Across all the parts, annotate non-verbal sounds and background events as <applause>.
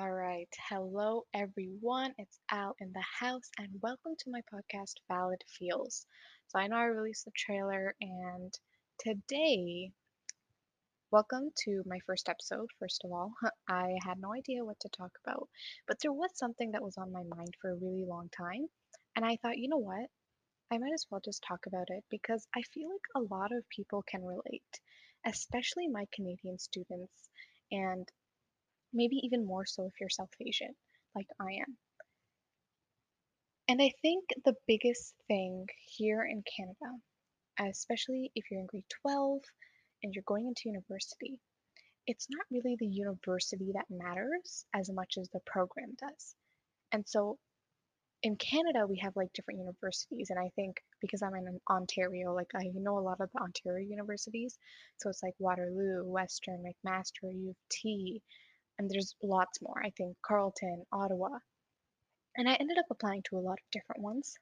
All right. Hello, everyone. It's Al in the house, and welcome to my podcast, Valid Feels. So, I know I released the trailer, and today, welcome to my first episode. First of all, <laughs> I had no idea what to talk about, but there was something that was on my mind for a really long time, and I thought, you know what? I might as well just talk about it because I feel like a lot of people can relate, especially my Canadian students. And maybe even more so if you're South Asian, like I am. And I think the biggest thing here in Canada, especially if you're in grade 12 and you're going into university, it's not really the university that matters as much as the program does. And so in Canada, we have like different universities, and I think because I'm in Ontario, like I know a lot of the Ontario universities, so it's like Waterloo, Western, McMaster, U of T, and there's lots more. I think Carleton, Ottawa. And I ended up applying to a lot of different ones.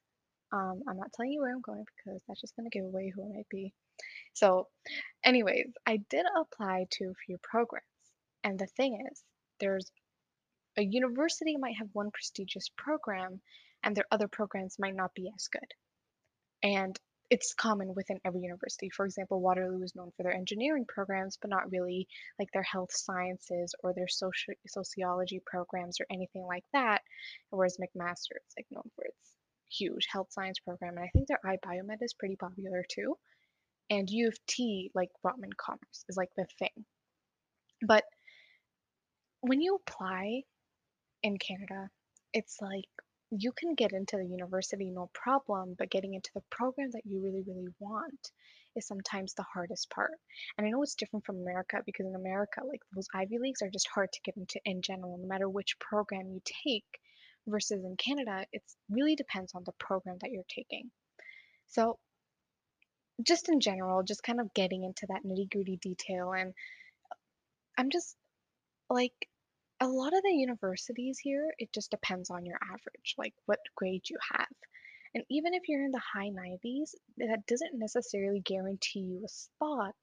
Um, I'm not telling you where I'm going because that's just going to give away who I might be. So, anyways, I did apply to a few programs. And the thing is, there's a university might have one prestigious program, and their other programs might not be as good. And it's common within every university. For example, Waterloo is known for their engineering programs, but not really like their health sciences or their social sociology programs or anything like that. Whereas McMaster is like known for its huge health science program, and I think their iBiomed is pretty popular too. And U of T, like Rotman Commerce, is like the thing. But when you apply in Canada, it's like you can get into the university no problem, but getting into the program that you really, really want is sometimes the hardest part. And I know it's different from America because in America, like those Ivy Leagues are just hard to get into in general, no matter which program you take. Versus in Canada, it really depends on the program that you're taking. So, just in general, just kind of getting into that nitty gritty detail, and uh, I'm just like, a lot of the universities here, it just depends on your average, like what grade you have. And even if you're in the high 90s, that doesn't necessarily guarantee you a spot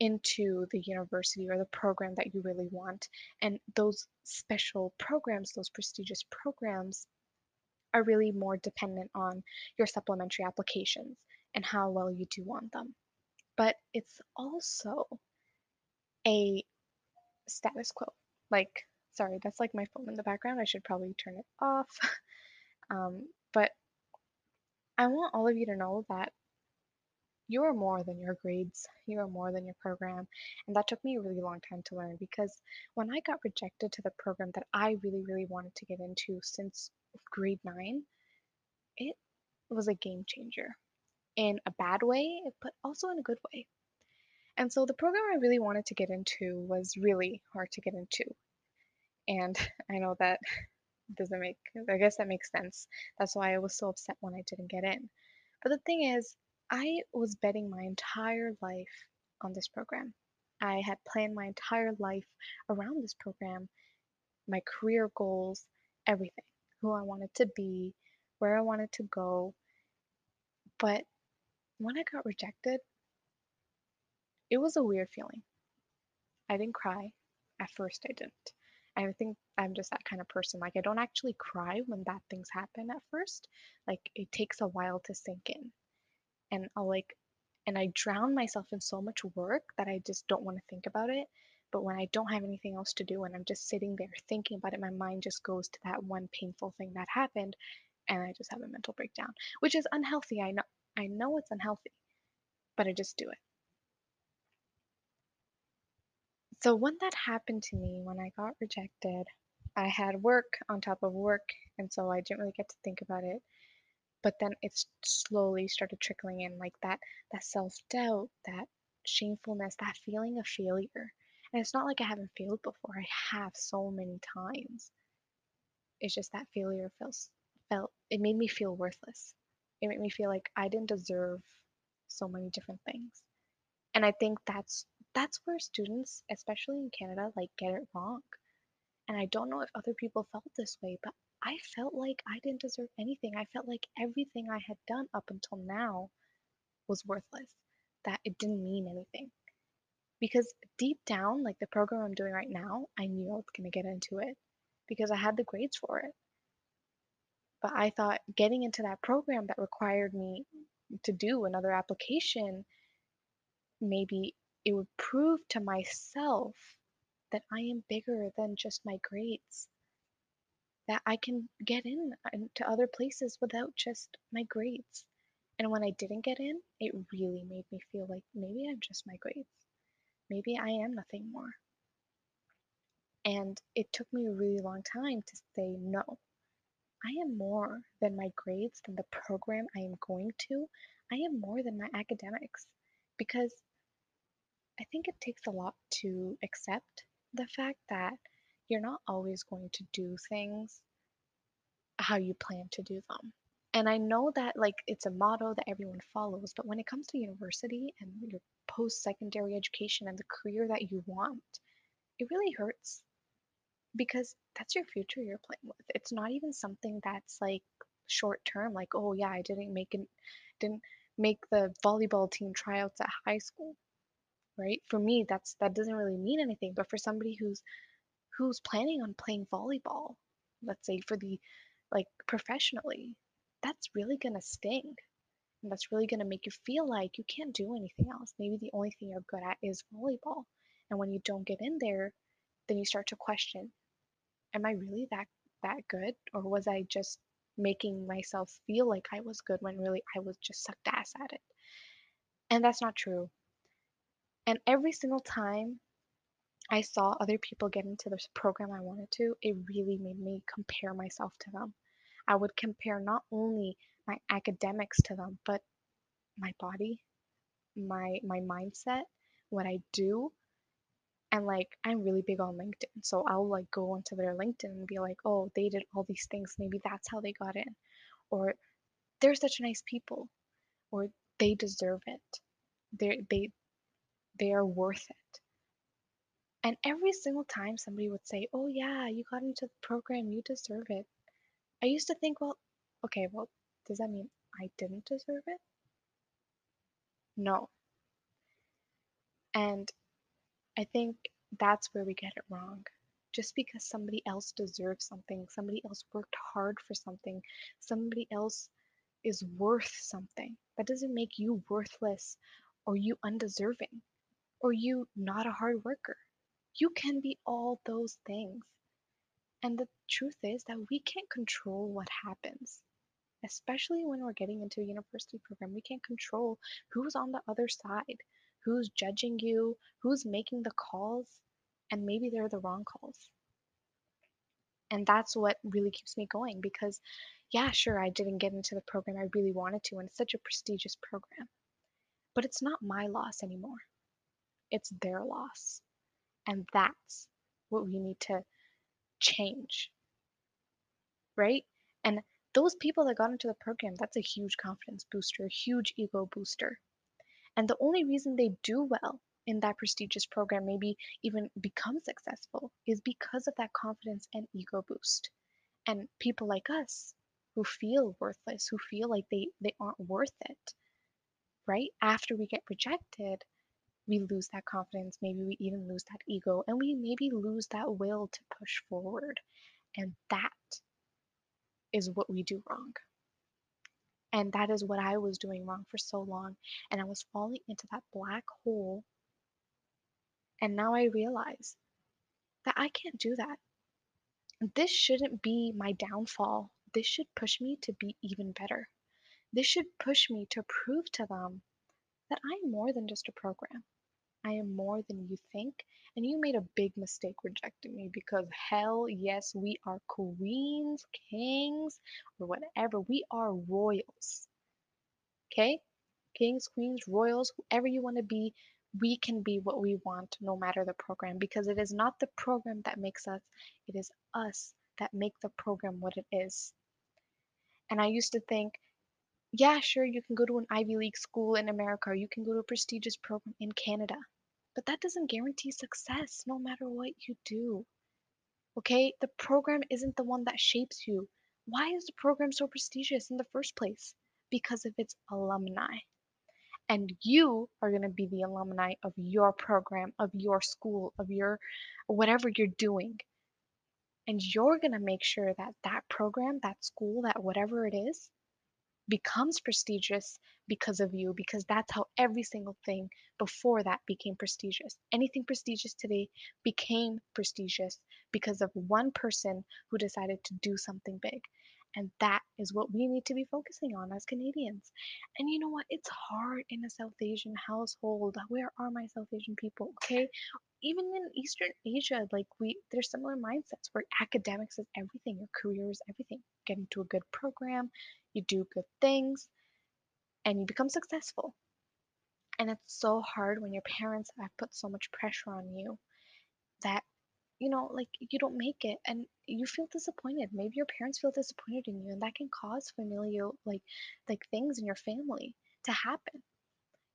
into the university or the program that you really want. And those special programs, those prestigious programs, are really more dependent on your supplementary applications and how well you do on them. But it's also a status quo. Like, sorry, that's like my phone in the background. I should probably turn it off. <laughs> um, but I want all of you to know that you are more than your grades, you are more than your program. And that took me a really long time to learn because when I got rejected to the program that I really, really wanted to get into since grade nine, it was a game changer in a bad way, but also in a good way. And so the program I really wanted to get into was really hard to get into. And <laughs> I know that doesn't make, I guess that makes sense. That's why I was so upset when I didn't get in. But the thing is, I was betting my entire life on this program. I had planned my entire life around this program, my career goals, everything, who I wanted to be, where I wanted to go. But when I got rejected, it was a weird feeling. I didn't cry. At first, I didn't. I think I'm just that kind of person. Like, I don't actually cry when bad things happen at first. Like, it takes a while to sink in. And I'll like, and I drown myself in so much work that I just don't want to think about it. But when I don't have anything else to do and I'm just sitting there thinking about it, my mind just goes to that one painful thing that happened and I just have a mental breakdown, which is unhealthy. I know I know it's unhealthy, but I just do it. So when that happened to me, when I got rejected, I had work on top of work, and so I didn't really get to think about it. But then it slowly started trickling in, like that that self-doubt, that shamefulness, that feeling of failure. And it's not like I haven't failed before. I have so many times. It's just that failure feels felt it made me feel worthless. It made me feel like I didn't deserve so many different things. And I think that's that's where students, especially in Canada, like get it wrong. And I don't know if other people felt this way, but I felt like I didn't deserve anything. I felt like everything I had done up until now was worthless, that it didn't mean anything. Because deep down, like the program I'm doing right now, I knew I was going to get into it. because I had the grades for it. But I thought getting into that program that required me to do another application, maybe it would prove to myself that I am bigger than just my grades. That I can get uh, in to other places without just my grades. And when I didn't get in, it really made me feel like maybe I'm just my grades. Maybe I am nothing more. And it took me a really long time to say no. I am more than my grades, than the program I am going to. I am more than my academics. Because I think it takes a lot to accept the fact that you're not always going to do things how you plan to do them. And I know that like it's a motto that everyone follows, but when it comes to university and your post-secondary education and the career that you want, it really hurts because that's your future you're playing with. It's not even something that's like short term, like, oh yeah, I didn't make it, didn't make the volleyball team tryouts at high school, right? For me, that's that doesn't really mean anything. But for somebody who's who's planning on playing volleyball, let's say for the like professionally, that's really gonna sting. And that's really gonna make you feel like you can't do anything else. Maybe the only thing you're good at is volleyball. And when you don't get in there, then you start to question am I really that that good or was I just making myself feel like I was good when really I was just sucked ass at it? And that's not true. And every single time I saw other people get into this program I wanted to, it really made me compare myself to them. I would compare not only my academics to them, but my body, my my mindset, what I do, and like I'm really big on LinkedIn. So I'll like go onto their LinkedIn and be like, "Oh, they did all these things. Maybe that's how they got in." Or they're such nice people or they deserve it. They they they are worth it. And every single time somebody would say, "Oh yeah, you got into the program, you deserve it." I used to think, "Well, okay, well, does that mean I didn't deserve it?" No. And I think that's where we get it wrong. Just because somebody else deserves something, somebody else worked hard for something, somebody else is worth something, that doesn't make you worthless or you undeserving or you not a hard worker. You can be all those things. And the truth is that we can't control what happens, especially when we're getting into a university program. We can't control who's on the other side who's judging you, who's making the calls, and maybe they're the wrong calls. And that's what really keeps me going because, yeah, sure, I didn't get into the program I really wanted to, and it's such a prestigious program. But it's not my loss anymore, it's their loss. And that's what we need to change. Right? And those people that got into the program, that's a huge confidence booster, huge ego booster. And the only reason they do well in that prestigious program, maybe even become successful, is because of that confidence and ego boost. And people like us who feel worthless, who feel like they, they aren't worth it, right? After we get rejected, we lose that confidence. Maybe we even lose that ego, and we maybe lose that will to push forward. And that is what we do wrong. And that is what I was doing wrong for so long. And I was falling into that black hole. And now I realize that I can't do that. This shouldn't be my downfall. This should push me to be even better. This should push me to prove to them that I am more than just a program. I am more than you think, and you made a big mistake rejecting me because hell yes, we are queens, kings, or whatever. We are royals. Okay? Kings, queens, royals, whoever you want to be, we can be what we want no matter the program because it is not the program that makes us, it is us that make the program what it is. And I used to think, yeah, sure, you can go to an Ivy League school in America, or you can go to a prestigious program in Canada. But that doesn't guarantee success no matter what you do. Okay? The program isn't the one that shapes you. Why is the program so prestigious in the first place? Because of its alumni. And you are going to be the alumni of your program, of your school, of your whatever you're doing. And you're going to make sure that that program, that school, that whatever it is, becomes prestigious because of you, because that's how every single thing before that became prestigious. Anything prestigious today became prestigious because of one person who decided to do something big. And that is what we need to be focusing on as Canadians. And you know what? It's hard in a South Asian household. Where are my South Asian people? Okay. Even in Eastern Asia, like we, there's similar mindsets where academics is everything, your career is everything. Getting to a good program, you do good things, and you become successful. And it's so hard when your parents have put so much pressure on you that you know, like you don't make it and you feel disappointed. Maybe your parents feel disappointed in you and that can cause familial like like things in your family to happen.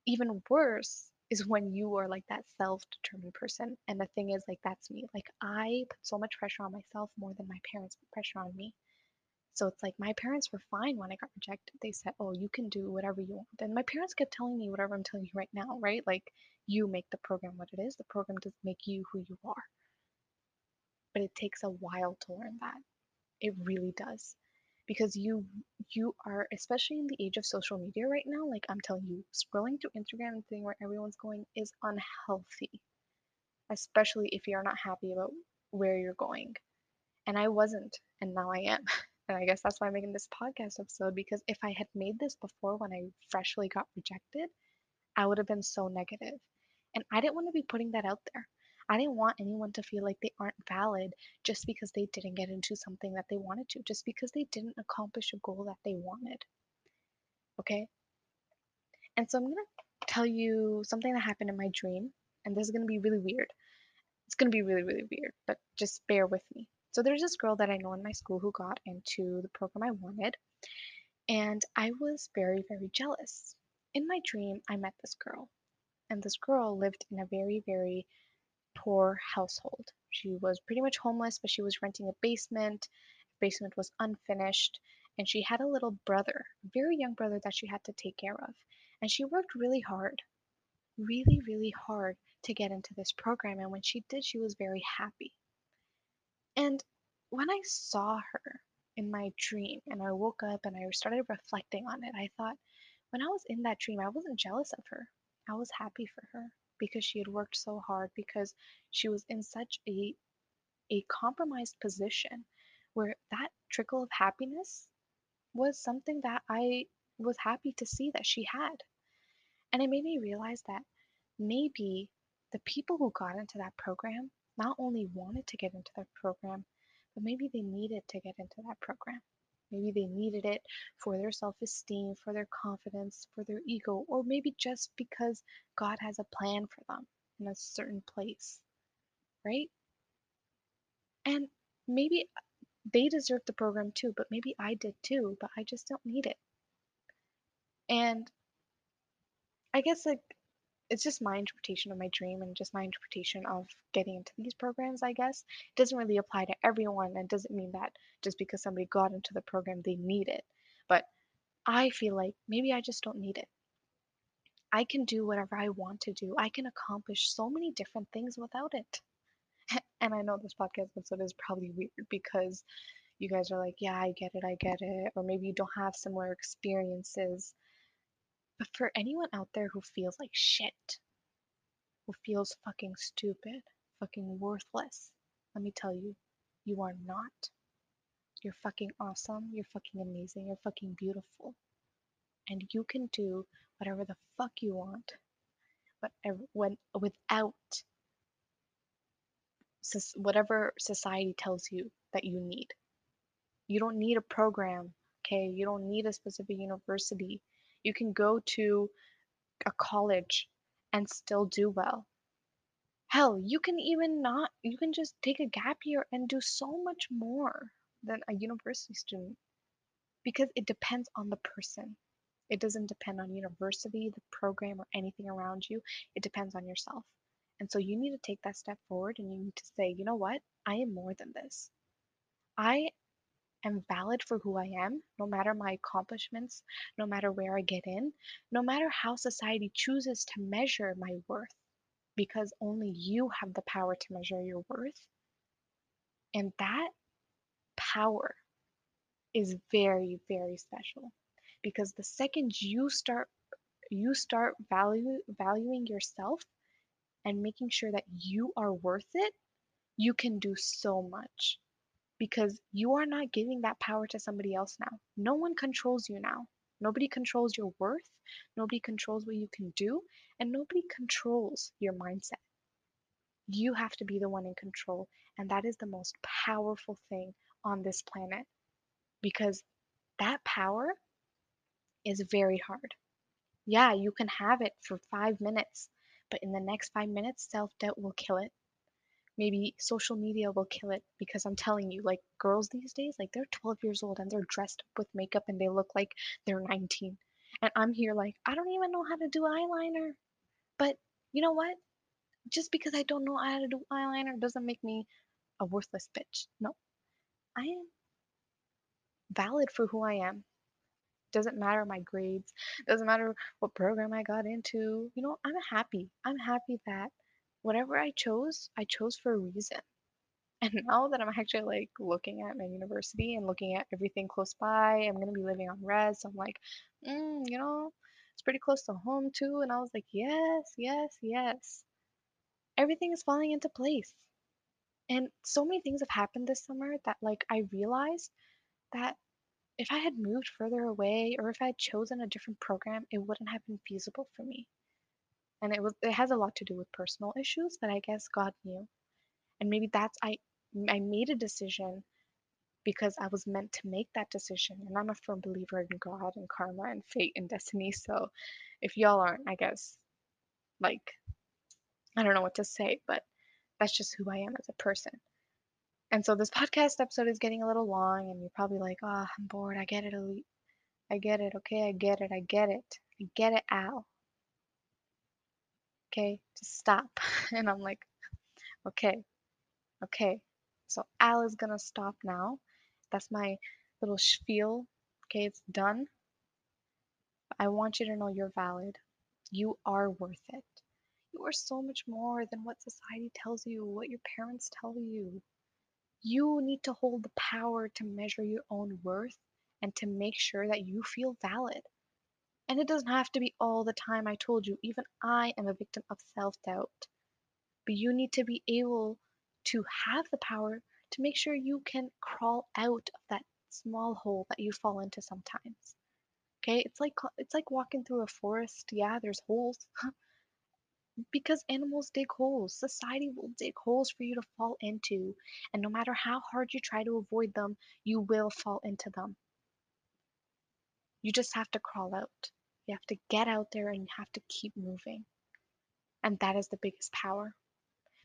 Even worse is when you are like that self-determined person and the thing is like that's me. Like I put so much pressure on myself more than my parents put pressure on me. So it's like my parents were fine when I got rejected. They said, "Oh, you can do whatever you want." And my parents kept telling me whatever I'm telling you right now, right? Like you make the program what it is. The program doesn't make you who you are but it takes a while to learn that. It really does. Because you you are especially in the age of social media right now, like I'm telling you, scrolling through Instagram and seeing where everyone's going is unhealthy. Especially if you're not happy about where you're going. And I wasn't, and now I am. <laughs> And I guess that's why I'm making this podcast episode because if I had made this before when I freshly got rejected, I would have been so negative. And I didn't want to be putting that out there. I didn't want anyone to feel like they aren't valid just because they didn't get into something that they wanted to, just because they didn't accomplish a goal that they wanted. Okay? And so I'm going to tell you something that happened in my dream, and this is going to be really weird. It's going to be really, really weird, but just bear with me. So there's this girl that I know in my school who got into the program I wanted, and I was very, very jealous. In my dream, I met this girl, and this girl lived in a very, very poor household. She was pretty much homeless, but she was renting a basement. The basement was unfinished, and she had a little brother, a very young brother that she had to take care of. And she worked really hard, really, really hard to get into this program. And when she did, she was very happy. And when I saw her in my dream and I woke up and I started reflecting on it, I thought, when I was in that dream, I wasn't jealous of her. I was happy for her because she had worked so hard, because she was in such a a compromised position where that trickle of happiness was something that I was happy to see that she had. And it made me realize that maybe the people who got into that program not only wanted to get into that program, but maybe they needed to get into that program. Maybe they needed it for their self esteem, for their confidence, for their ego, or maybe just because God has a plan for them in a certain place, right? And maybe they deserve the program too, but maybe I did too, but I just don't need it. And I guess like it's just my interpretation of my dream and just my interpretation of getting into these programs, I guess. It doesn't really apply to everyone and doesn't mean that just because somebody got into the program, they need it. But I feel like maybe I just don't need it. I can do whatever I want to do. I can accomplish so many different things without it. <laughs> and I know this podcast episode is probably weird because you guys are like, yeah, I get it, I get it. Or maybe you don't have similar experiences. But for anyone out there who feels like shit, who feels fucking stupid, fucking worthless, let me tell you, you are not. You're fucking awesome, you're fucking amazing, you're fucking beautiful. And you can do whatever the fuck you want, but when without whatever society tells you that you need. You don't need a program, okay? You don't need a specific university. You can go to a college and still do well. Hell, you can even not, you can just take a gap year and do so much more than a university student because it depends on the person. It doesn't depend on university, the program, or anything around you. It depends on yourself. And so you need to take that step forward and you need to say, you know what? I am more than this. I am valid for who I am, no matter my accomplishments, no matter where I get in, no matter how society chooses to measure my worth, because only you have the power to measure your worth. And that power is very, very special because the second you start you start value valuing yourself and making sure that you are worth it, you can do so much because you are not giving that power to somebody else now. No one controls you now. Nobody controls your worth, nobody controls what you can do, and nobody controls your mindset. You have to be the one in control, and that is the most powerful thing on this planet because that power is very hard. Yeah, you can have it for five minutes, but in the next five minutes, self doubt will kill it. Maybe social media will kill it because I'm telling you, like girls these days, like they're 12 years old and they're dressed up with makeup and they look like they're 19. And I'm here like, I don't even know how to do eyeliner. But you know what? Just because I don't know how to do eyeliner doesn't make me a worthless bitch. No. I am valid for who I am. Doesn't matter my grades, doesn't matter what program I got into. You know, I'm happy. I'm happy that whatever I chose, I chose for a reason. And now that I'm actually like looking at my university and looking at everything close by, I'm gonna be living on res. So I'm like, mm, you know, it's pretty close to home too. And I was like, yes, yes, yes. Everything is falling into place. And so many things have happened this summer that like I realized that if I had moved further away or if I had chosen a different program, it wouldn't have been feasible for me. And it was it has a lot to do with personal issues, but I guess God knew. And maybe that's I I made a decision because I was meant to make that decision. And I'm a firm believer in God and karma and fate and destiny. So if y'all aren't, I guess like I don't know what to say, but that's just who I am as a person. And so this podcast episode is getting a little long, and you're probably like, oh, I'm bored. I get it, Elite. I get it, okay? I get it. I get it. I get it, Al. Okay? Just stop. <laughs> And I'm like, okay, okay. So Al is gonna stop now. That's my little spiel. Okay, it's done. I want you to know you're valid. You are worth it. You are so much more than what society tells you, what your parents tell you. You need to hold the power to measure your own worth and to make sure that you feel valid. And it doesn't have to be all the time. I told you, even I am a victim of self doubt. But you need to be able to have the power to make sure you can crawl out of that small hole that you fall into sometimes. Okay? It's like it's like walking through a forest. Yeah, there's holes. <laughs> because animals dig holes. Society will dig holes for you to fall into. And no matter how hard you try to avoid them, you will fall into them. You just have to crawl out. You have to get out there and you have to keep moving. And that is the biggest power.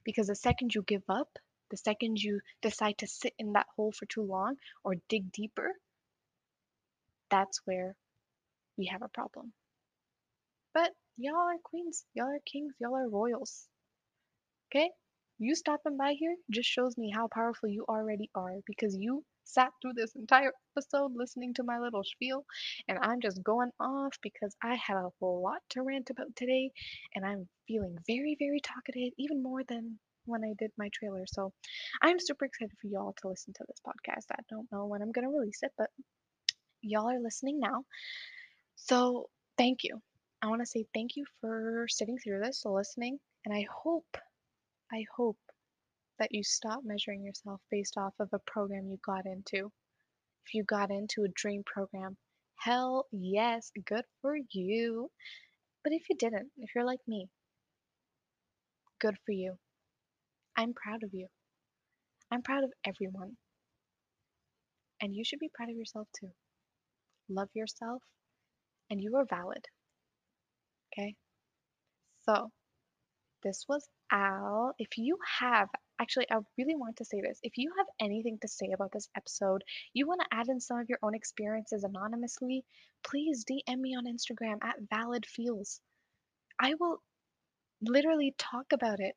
Because the second you give up, the second you decide to sit in that hole for too long or dig deeper, that's where we have a problem. But y'all are queens, y'all are kings, y'all are royals. Okay? You stopping by here just shows me how powerful you already are because you sat through this entire episode listening to my little spiel and I'm just going off because I have a lot to rant about today and I'm feeling very, very talkative, even more than when I did my trailer. So I'm super excited for y'all to listen to this podcast. I don't know when I'm going to release it, but y'all are listening now. So thank you. I want to say thank you for sitting through this, listening, and I hope, I hope that you stop measuring yourself based off of a program you got into. If you got into a dream program, hell yes, good for you. But if you didn't, if you're like me, good for you. I'm proud of you. I'm proud of everyone. And you should be proud of yourself too. Love yourself, and you are valid. Okay. So this was Al. If you have, actually, I really want to say this. If you have anything to say about this episode, you want to add in some of your own experiences anonymously, please DM me on Instagram at Valid Feels. I will literally talk about it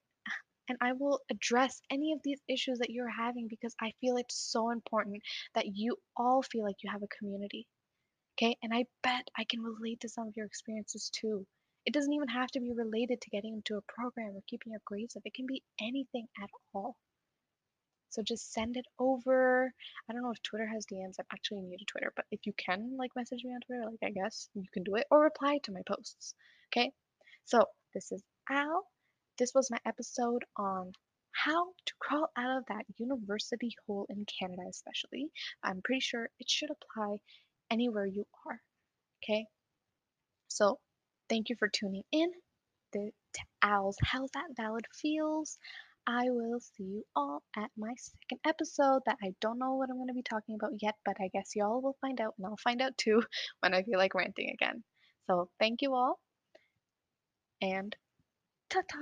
and I will address any of these issues that you're having because I feel it's so important that you all feel like you have a community. Okay, and I bet I can relate to some of your experiences too. It doesn't even have to be related to getting into a program or keeping your grades up. It can be anything at all. So just send it over. I don't know if Twitter has DMs. I'm actually new to Twitter, but if you can like message me on Twitter, like I guess you can do it or reply to my posts. Okay? So this is Al. This was my episode on how to crawl out of that university hole in Canada, especially. I'm pretty sure it should apply anywhere you are. Okay? So thank you for tuning in to Al's How's That Valid Feels. I will see you all at my second episode that I don't know what I'm going to be talking about yet, but I guess y'all will find out, and I'll find out too <laughs> when I feel like ranting again. So thank you all, and ta ta!